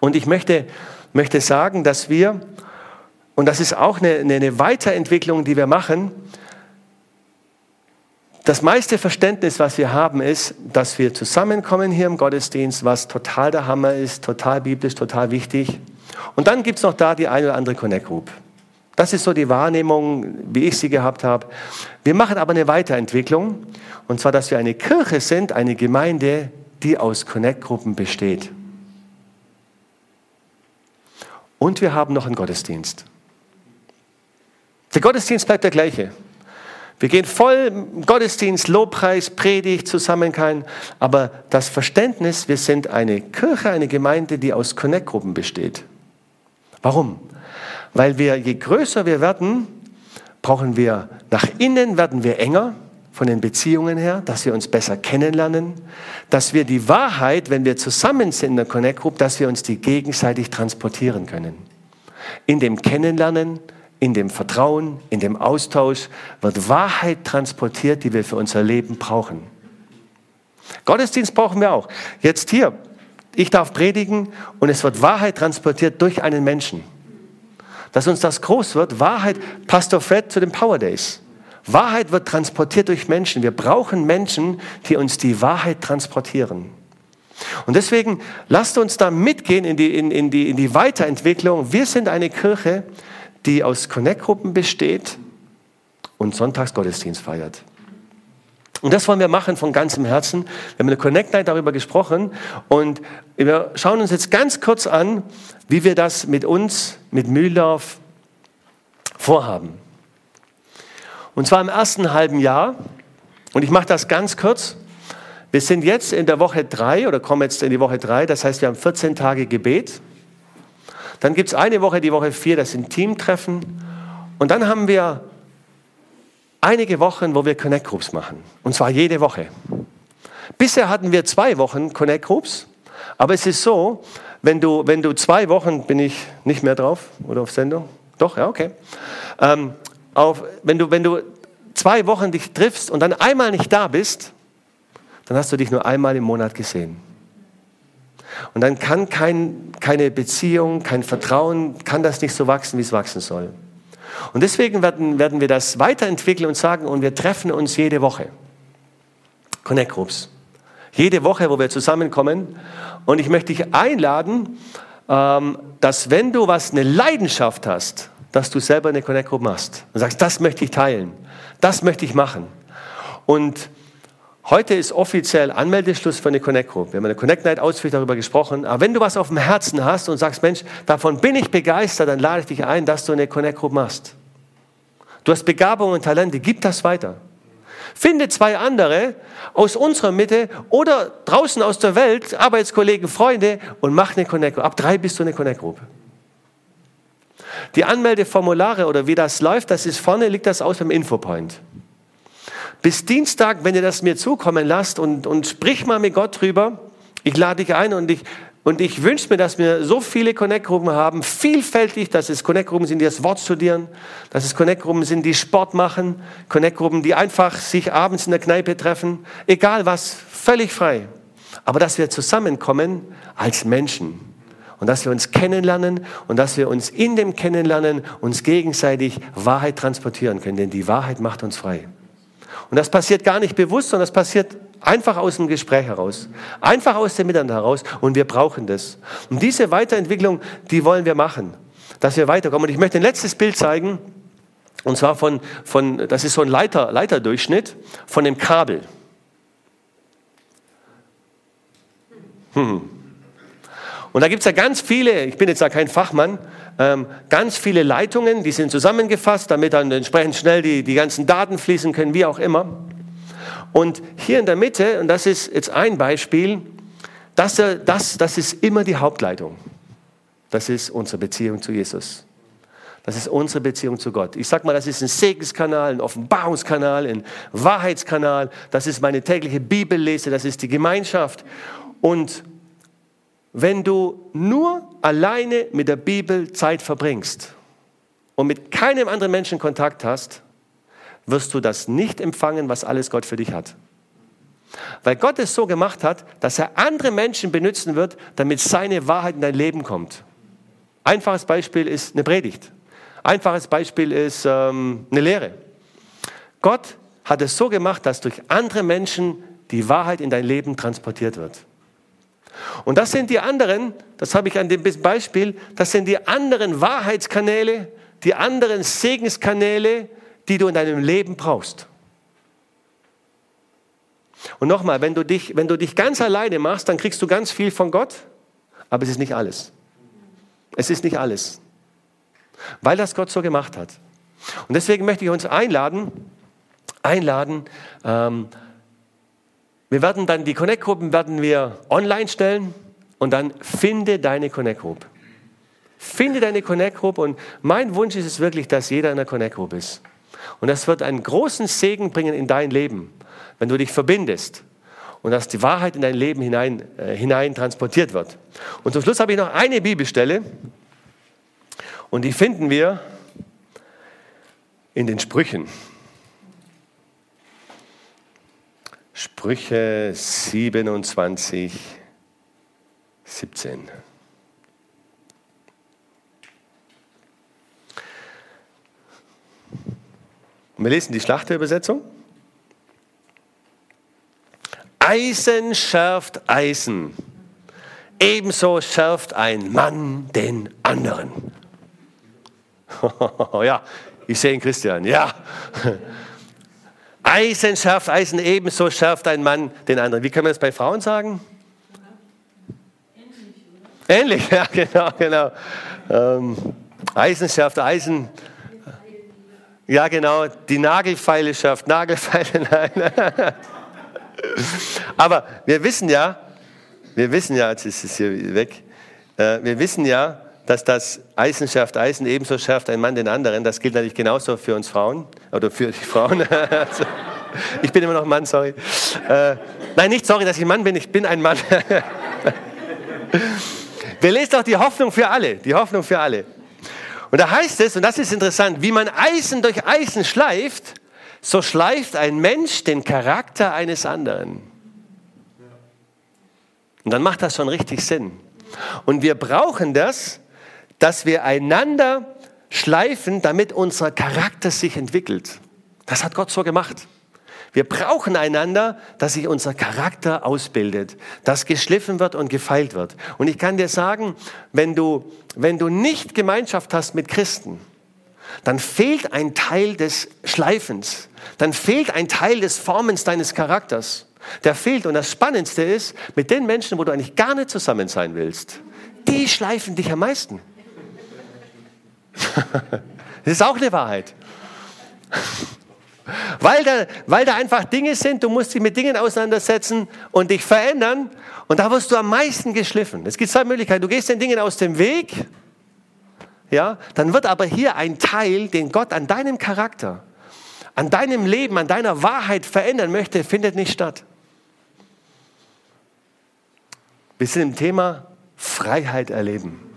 Und ich möchte, möchte sagen, dass wir, und das ist auch eine, eine Weiterentwicklung, die wir machen, das meiste Verständnis, was wir haben, ist, dass wir zusammenkommen hier im Gottesdienst, was total der Hammer ist, total biblisch, total wichtig. Und dann gibt es noch da die eine oder andere Connect Group. Das ist so die Wahrnehmung, wie ich sie gehabt habe. Wir machen aber eine Weiterentwicklung. Und zwar, dass wir eine Kirche sind, eine Gemeinde, die aus Connect-Gruppen besteht. Und wir haben noch einen Gottesdienst. Der Gottesdienst bleibt der gleiche. Wir gehen voll Gottesdienst, Lobpreis, Predigt, Zusammenkein. Aber das Verständnis, wir sind eine Kirche, eine Gemeinde, die aus Connect-Gruppen besteht. Warum? Weil wir, je größer wir werden, brauchen wir nach innen, werden wir enger von den Beziehungen her, dass wir uns besser kennenlernen, dass wir die Wahrheit, wenn wir zusammen sind in der Connect Group, dass wir uns die gegenseitig transportieren können. In dem Kennenlernen, in dem Vertrauen, in dem Austausch wird Wahrheit transportiert, die wir für unser Leben brauchen. Gottesdienst brauchen wir auch. Jetzt hier, ich darf predigen und es wird Wahrheit transportiert durch einen Menschen. Dass uns das groß wird, Wahrheit, Pastor Fred zu den Power Days. Wahrheit wird transportiert durch Menschen. Wir brauchen Menschen, die uns die Wahrheit transportieren. Und deswegen lasst uns da mitgehen in die, in, in die, in die Weiterentwicklung. Wir sind eine Kirche, die aus Connect-Gruppen besteht und Sonntagsgottesdienst feiert. Und das wollen wir machen von ganzem Herzen. Wir haben in der Connect Night darüber gesprochen und wir schauen uns jetzt ganz kurz an, wie wir das mit uns, mit Mühldorf vorhaben. Und zwar im ersten halben Jahr. Und ich mache das ganz kurz. Wir sind jetzt in der Woche drei oder kommen jetzt in die Woche drei. Das heißt, wir haben 14 Tage Gebet. Dann gibt es eine Woche, die Woche vier, das sind Teamtreffen. Und dann haben wir einige Wochen, wo wir Connect Groups machen. Und zwar jede Woche. Bisher hatten wir zwei Wochen Connect Groups. Aber es ist so, wenn du, wenn du zwei Wochen, bin ich nicht mehr drauf oder auf Sendung? Doch, ja, okay. Ähm, auf, wenn, du, wenn du zwei Wochen dich triffst und dann einmal nicht da bist, dann hast du dich nur einmal im Monat gesehen. Und dann kann kein, keine Beziehung, kein Vertrauen, kann das nicht so wachsen, wie es wachsen soll. Und deswegen werden, werden wir das weiterentwickeln und sagen, und wir treffen uns jede Woche. Connect Groups. Jede Woche, wo wir zusammenkommen. Und ich möchte dich einladen, ähm, dass wenn du was, eine Leidenschaft hast, dass du selber eine Connect Group machst. Und sagst, das möchte ich teilen. Das möchte ich machen. Und Heute ist offiziell Anmeldeschluss für eine Connect Group. Wir haben eine Connect Night ausführlich darüber gesprochen. Aber wenn du was auf dem Herzen hast und sagst, Mensch, davon bin ich begeistert, dann lade ich dich ein, dass du eine Connect Group machst. Du hast Begabung und Talente, gib das weiter. Finde zwei andere aus unserer Mitte oder draußen aus der Welt, Arbeitskollegen, Freunde und mach eine Connect Group. Ab drei bist du eine Connect Group. Die Anmeldeformulare oder wie das läuft, das ist vorne, liegt das aus beim Infopoint. Bis Dienstag, wenn ihr das mir zukommen lasst und, und sprich mal mit Gott drüber. Ich lade dich ein und ich, und ich wünsche mir, dass wir so viele Connect-Gruppen haben, vielfältig, dass es Connect-Gruppen sind, die das Wort studieren, dass es Connect-Gruppen sind, die Sport machen, Connect-Gruppen, die einfach sich abends in der Kneipe treffen, egal was, völlig frei. Aber dass wir zusammenkommen als Menschen und dass wir uns kennenlernen und dass wir uns in dem Kennenlernen uns gegenseitig Wahrheit transportieren können, denn die Wahrheit macht uns frei. Und das passiert gar nicht bewusst, sondern das passiert einfach aus dem Gespräch heraus, einfach aus dem Miteinander heraus. Und wir brauchen das. Und diese Weiterentwicklung, die wollen wir machen, dass wir weiterkommen. Und ich möchte ein letztes Bild zeigen. Und zwar von, von das ist so ein Leiter, Leiterdurchschnitt von dem Kabel. Hm. Und da gibt es ja ganz viele, ich bin jetzt da kein Fachmann, ähm, ganz viele Leitungen, die sind zusammengefasst, damit dann entsprechend schnell die, die ganzen Daten fließen können, wie auch immer. Und hier in der Mitte, und das ist jetzt ein Beispiel, das, das, das ist immer die Hauptleitung. Das ist unsere Beziehung zu Jesus. Das ist unsere Beziehung zu Gott. Ich sage mal, das ist ein Segenskanal, ein Offenbarungskanal, ein Wahrheitskanal. Das ist meine tägliche Bibellese, das ist die Gemeinschaft. Und wenn du nur alleine mit der Bibel Zeit verbringst und mit keinem anderen Menschen Kontakt hast, wirst du das nicht empfangen, was alles Gott für dich hat. Weil Gott es so gemacht hat, dass er andere Menschen benutzen wird, damit seine Wahrheit in dein Leben kommt. Einfaches Beispiel ist eine Predigt. Einfaches Beispiel ist ähm, eine Lehre. Gott hat es so gemacht, dass durch andere Menschen die Wahrheit in dein Leben transportiert wird. Und das sind die anderen, das habe ich an dem Beispiel, das sind die anderen Wahrheitskanäle, die anderen Segenskanäle, die du in deinem Leben brauchst. Und nochmal, wenn du, dich, wenn du dich ganz alleine machst, dann kriegst du ganz viel von Gott, aber es ist nicht alles. Es ist nicht alles. Weil das Gott so gemacht hat. Und deswegen möchte ich uns einladen, einladen, ähm, wir werden dann die Connect-Gruppen werden wir online stellen und dann finde deine Connect-Group. Finde deine Connect-Group und mein Wunsch ist es wirklich, dass jeder in der Connect-Group ist. Und das wird einen großen Segen bringen in dein Leben, wenn du dich verbindest und dass die Wahrheit in dein Leben hinein, äh, hinein transportiert wird. Und zum Schluss habe ich noch eine Bibelstelle und die finden wir in den Sprüchen. Sprüche 27, 17. Und wir lesen die Schlachterübersetzung. Eisen schärft Eisen. Ebenso schärft ein Mann den anderen. [laughs] ja, ich sehe ihn, Christian. Ja. Eisen schärft Eisen, ebenso schärft ein Mann den anderen. Wie kann man das bei Frauen sagen? Ähnlich, ja, [laughs] genau, genau. Ähm, Eisen schärft Eisen. Ja, genau, die Nagelfeile schafft Nagelfeile, [laughs] nein. Aber wir wissen ja, wir wissen ja, jetzt ist es hier weg, äh, wir wissen ja, dass das Eisen schärft Eisen, ebenso schärft ein Mann den anderen. Das gilt natürlich genauso für uns Frauen oder für die Frauen. [laughs] Also, ich bin immer noch ein Mann, sorry. Äh, nein, nicht sorry, dass ich ein Mann bin, ich bin ein Mann. [laughs] Wir lesen auch die Hoffnung für alle, die Hoffnung für alle. Und da heißt es, und das ist interessant, wie man Eisen durch Eisen schleift, so schleift ein Mensch den Charakter eines anderen. Und dann macht das schon richtig Sinn. Und wir brauchen das, dass wir einander schleifen, damit unser Charakter sich entwickelt. Das hat Gott so gemacht. Wir brauchen einander, dass sich unser Charakter ausbildet, dass geschliffen wird und gefeilt wird. Und ich kann dir sagen, wenn du, wenn du nicht Gemeinschaft hast mit Christen, dann fehlt ein Teil des Schleifens, dann fehlt ein Teil des Formens deines Charakters. Der fehlt. Und das Spannendste ist, mit den Menschen, wo du eigentlich gar nicht zusammen sein willst, die schleifen dich am meisten. Das ist auch eine Wahrheit. Weil da, weil da einfach Dinge sind, du musst dich mit Dingen auseinandersetzen und dich verändern und da wirst du am meisten geschliffen. Es gibt zwei Möglichkeiten. Du gehst den Dingen aus dem Weg, ja, dann wird aber hier ein Teil, den Gott an deinem Charakter, an deinem Leben, an deiner Wahrheit verändern möchte, findet nicht statt. Wir sind im Thema Freiheit erleben.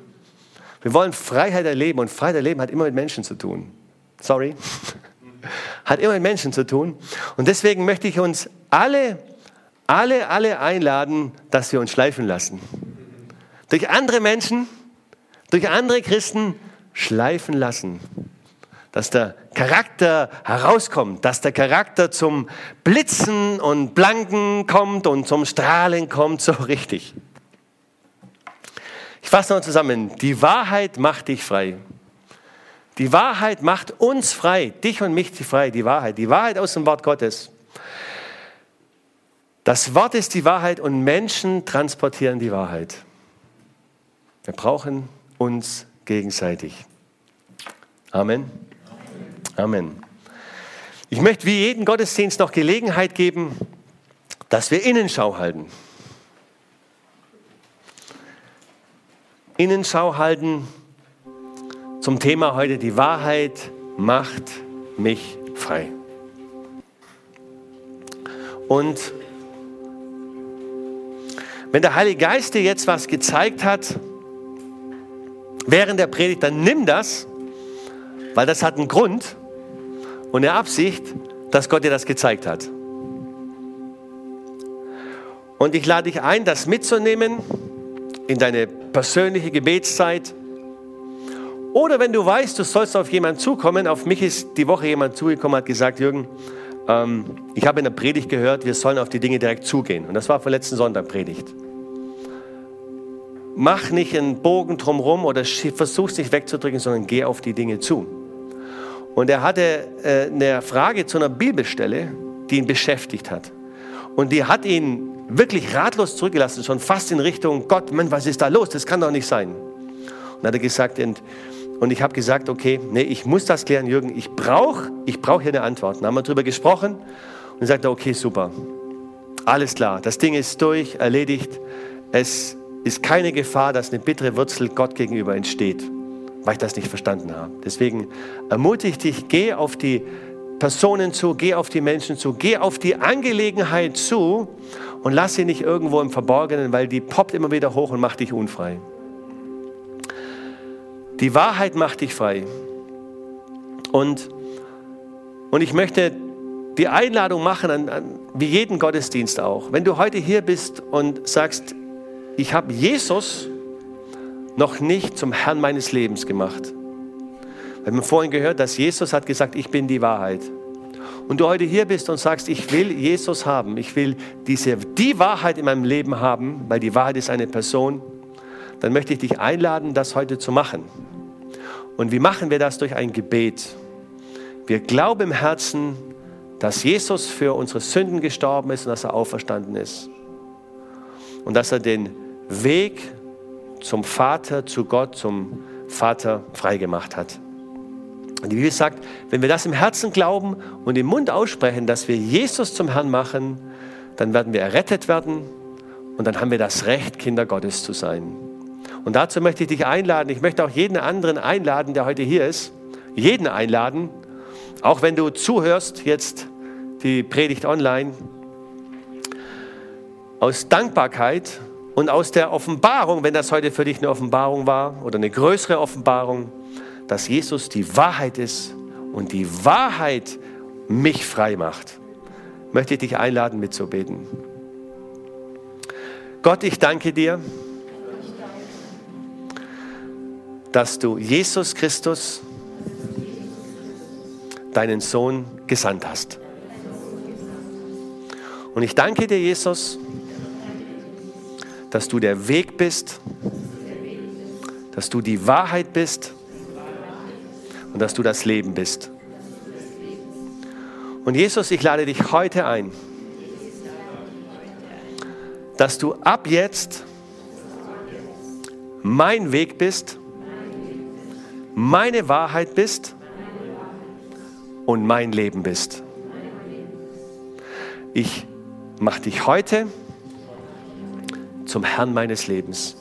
Wir wollen Freiheit erleben und Freiheit erleben hat immer mit Menschen zu tun. Sorry. [laughs] Hat immer mit Menschen zu tun. Und deswegen möchte ich uns alle, alle, alle einladen, dass wir uns schleifen lassen. Durch andere Menschen, durch andere Christen schleifen lassen. Dass der Charakter herauskommt, dass der Charakter zum Blitzen und Blanken kommt und zum Strahlen kommt, so [laughs] richtig. Ich fasse noch zusammen. Die Wahrheit macht dich frei. Die Wahrheit macht uns frei, dich und mich frei, die Wahrheit. Die Wahrheit aus dem Wort Gottes. Das Wort ist die Wahrheit und Menschen transportieren die Wahrheit. Wir brauchen uns gegenseitig. Amen. Amen. Ich möchte wie jeden Gottesdienst noch Gelegenheit geben, dass wir Innenschau halten. Innenschau halten zum Thema heute, die Wahrheit macht mich frei. Und wenn der Heilige Geist dir jetzt was gezeigt hat, während der Predigt, dann nimm das, weil das hat einen Grund und eine Absicht, dass Gott dir das gezeigt hat. Und ich lade dich ein, das mitzunehmen in deine persönliche Gebetszeit. Oder wenn du weißt, du sollst auf jemanden zukommen, auf mich ist die Woche jemand zugekommen, hat gesagt, Jürgen, ähm, ich habe in der Predigt gehört, wir sollen auf die Dinge direkt zugehen. Und das war vor letzten Sonntag Predigt. Mach nicht einen Bogen drumherum oder versuch nicht wegzudrücken, sondern geh auf die Dinge zu. Und er hatte äh, eine Frage zu einer Bibelstelle, die ihn beschäftigt hat. Und die hat ihn wirklich ratlos zurückgelassen, schon fast in Richtung Gott, Mann, was ist da los? Das kann doch nicht sein. Und hat er gesagt, und, und ich habe gesagt, okay, nee, ich muss das klären, Jürgen, ich brauche ich brauch hier eine Antwort. Dann haben wir darüber gesprochen und sagte, okay, super, alles klar, das Ding ist durch, erledigt. Es ist keine Gefahr, dass eine bittere Wurzel Gott gegenüber entsteht, weil ich das nicht verstanden habe. Deswegen ermutige dich, geh auf die Personen zu, geh auf die Menschen zu, geh auf die Angelegenheit zu und lass sie nicht irgendwo im Verborgenen, weil die poppt immer wieder hoch und macht dich unfrei. Die Wahrheit macht dich frei. Und, und ich möchte die Einladung machen, an, an, wie jeden Gottesdienst auch. Wenn du heute hier bist und sagst, ich habe Jesus noch nicht zum Herrn meines Lebens gemacht. Wir haben vorhin gehört, dass Jesus hat gesagt, ich bin die Wahrheit und du heute hier bist und sagst, ich will Jesus haben, ich will diese, die Wahrheit in meinem Leben haben, weil die Wahrheit ist eine Person, dann möchte ich dich einladen, das heute zu machen. Und wie machen wir das? Durch ein Gebet. Wir glauben im Herzen, dass Jesus für unsere Sünden gestorben ist und dass er auferstanden ist. Und dass er den Weg zum Vater, zu Gott, zum Vater freigemacht hat. Und die Bibel sagt, wenn wir das im Herzen glauben und im Mund aussprechen, dass wir Jesus zum Herrn machen, dann werden wir errettet werden und dann haben wir das Recht, Kinder Gottes zu sein. Und dazu möchte ich dich einladen. Ich möchte auch jeden anderen einladen, der heute hier ist. Jeden einladen. Auch wenn du zuhörst, jetzt die Predigt online. Aus Dankbarkeit und aus der Offenbarung, wenn das heute für dich eine Offenbarung war oder eine größere Offenbarung, dass Jesus die Wahrheit ist und die Wahrheit mich frei macht, möchte ich dich einladen mitzubeten. Gott, ich danke dir, dass du Jesus Christus, deinen Sohn, gesandt hast. Und ich danke dir, Jesus, dass du der Weg bist, dass du die Wahrheit bist und dass du das Leben bist. Und Jesus, ich lade dich heute ein, dass du ab jetzt mein Weg bist, meine Wahrheit bist und mein Leben bist. Ich mache dich heute zum Herrn meines Lebens.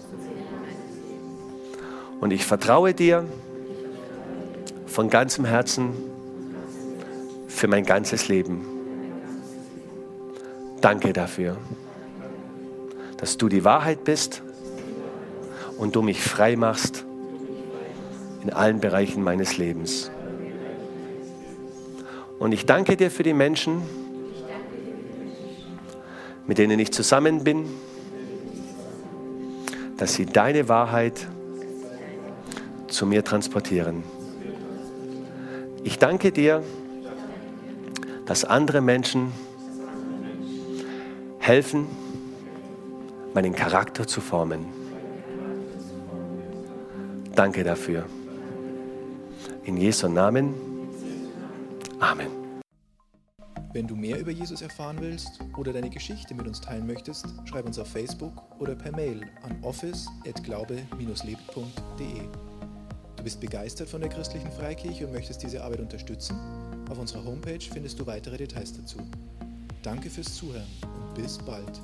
Und ich vertraue dir von ganzem Herzen für mein ganzes Leben. Danke dafür, dass du die Wahrheit bist und du mich frei machst in allen Bereichen meines Lebens. Und ich danke dir für die Menschen, mit denen ich zusammen bin, dass sie deine Wahrheit zu mir transportieren. Ich danke dir, dass andere Menschen helfen, meinen Charakter zu formen. Danke dafür. In Jesu Namen. Amen. Wenn du mehr über Jesus erfahren willst oder deine Geschichte mit uns teilen möchtest, schreib uns auf Facebook oder per Mail an office@glaube-lebt.de. Du bist begeistert von der christlichen Freikirche und möchtest diese Arbeit unterstützen? Auf unserer Homepage findest du weitere Details dazu. Danke fürs Zuhören und bis bald.